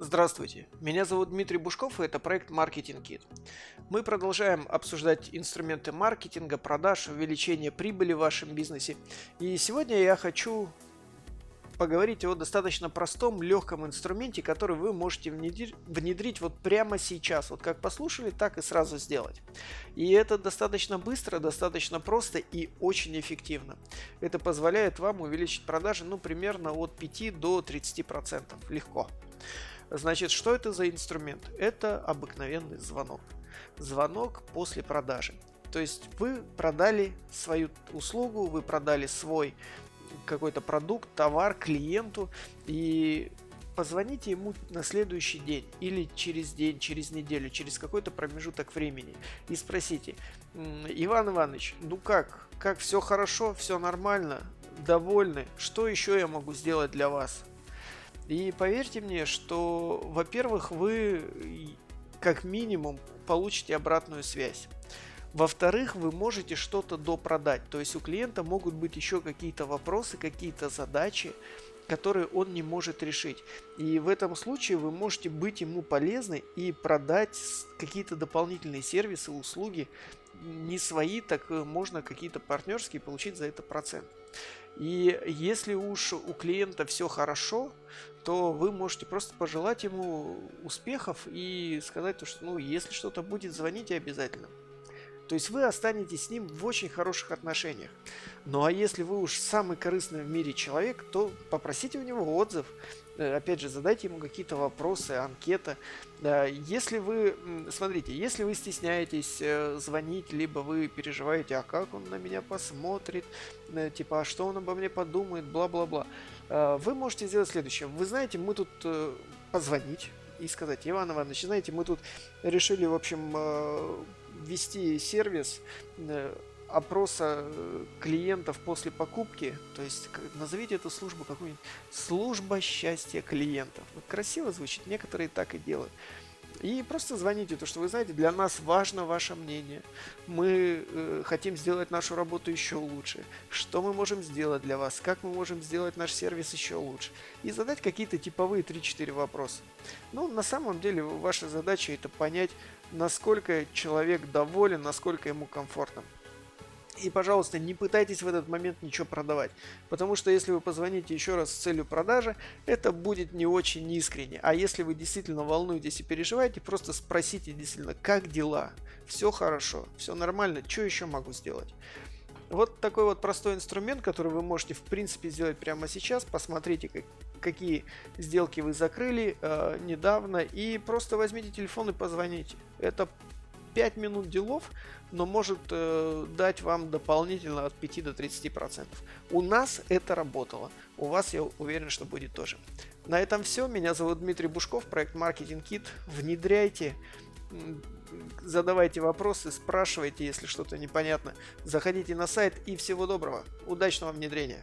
Здравствуйте, меня зовут Дмитрий Бушков и это проект Marketing Kit. Мы продолжаем обсуждать инструменты маркетинга, продаж, увеличения прибыли в вашем бизнесе. И сегодня я хочу поговорить о достаточно простом, легком инструменте, который вы можете внедрить вот прямо сейчас. Вот как послушали, так и сразу сделать. И это достаточно быстро, достаточно просто и очень эффективно. Это позволяет вам увеличить продажи ну примерно от 5 до 30%. Легко. Значит, что это за инструмент? Это обыкновенный звонок. Звонок после продажи. То есть вы продали свою услугу, вы продали свой какой-то продукт, товар клиенту и позвоните ему на следующий день или через день, через неделю, через какой-то промежуток времени и спросите, Иван Иванович, ну как, как все хорошо, все нормально, довольны, что еще я могу сделать для вас? И поверьте мне, что, во-первых, вы как минимум получите обратную связь. Во-вторых, вы можете что-то допродать. То есть у клиента могут быть еще какие-то вопросы, какие-то задачи, которые он не может решить. И в этом случае вы можете быть ему полезны и продать какие-то дополнительные сервисы, услуги, не свои, так можно какие-то партнерские получить за это процент. И если уж у клиента все хорошо, то вы можете просто пожелать ему успехов и сказать, что ну, если что-то будет, звоните обязательно. То есть вы останетесь с ним в очень хороших отношениях. Ну а если вы уж самый корыстный в мире человек, то попросите у него отзыв. Э, опять же, задайте ему какие-то вопросы, анкета. Если вы, смотрите, если вы стесняетесь э, звонить, либо вы переживаете, а как он на меня посмотрит, э, типа, а что он обо мне подумает, бла-бла-бла, вы можете сделать следующее. Вы знаете, мы тут позвонить и сказать, Иван Иванович, знаете, мы тут решили, в общем, ввести сервис э, опроса э, клиентов после покупки, то есть назовите эту службу какую-нибудь служба счастья клиентов. Вот красиво звучит, некоторые так и делают. И просто звоните, то что вы знаете, для нас важно ваше мнение. Мы э, хотим сделать нашу работу еще лучше. Что мы можем сделать для вас? Как мы можем сделать наш сервис еще лучше? И задать какие-то типовые 3-4 вопроса. Ну, на самом деле, ваша задача это понять, насколько человек доволен, насколько ему комфортно. И, пожалуйста, не пытайтесь в этот момент ничего продавать. Потому что если вы позвоните еще раз с целью продажи, это будет не очень искренне. А если вы действительно волнуетесь и переживаете, просто спросите действительно, как дела? Все хорошо, все нормально, что еще могу сделать? Вот такой вот простой инструмент, который вы можете в принципе сделать прямо сейчас. Посмотрите, как, какие сделки вы закрыли э, недавно и просто возьмите телефон и позвоните. Это 5 минут делов, но может э, дать вам дополнительно от 5 до 30%. У нас это работало. У вас, я уверен, что будет тоже. На этом все. Меня зовут Дмитрий Бушков, проект Marketing Kit. Внедряйте, задавайте вопросы, спрашивайте, если что-то непонятно. Заходите на сайт и всего доброго. Удачного внедрения!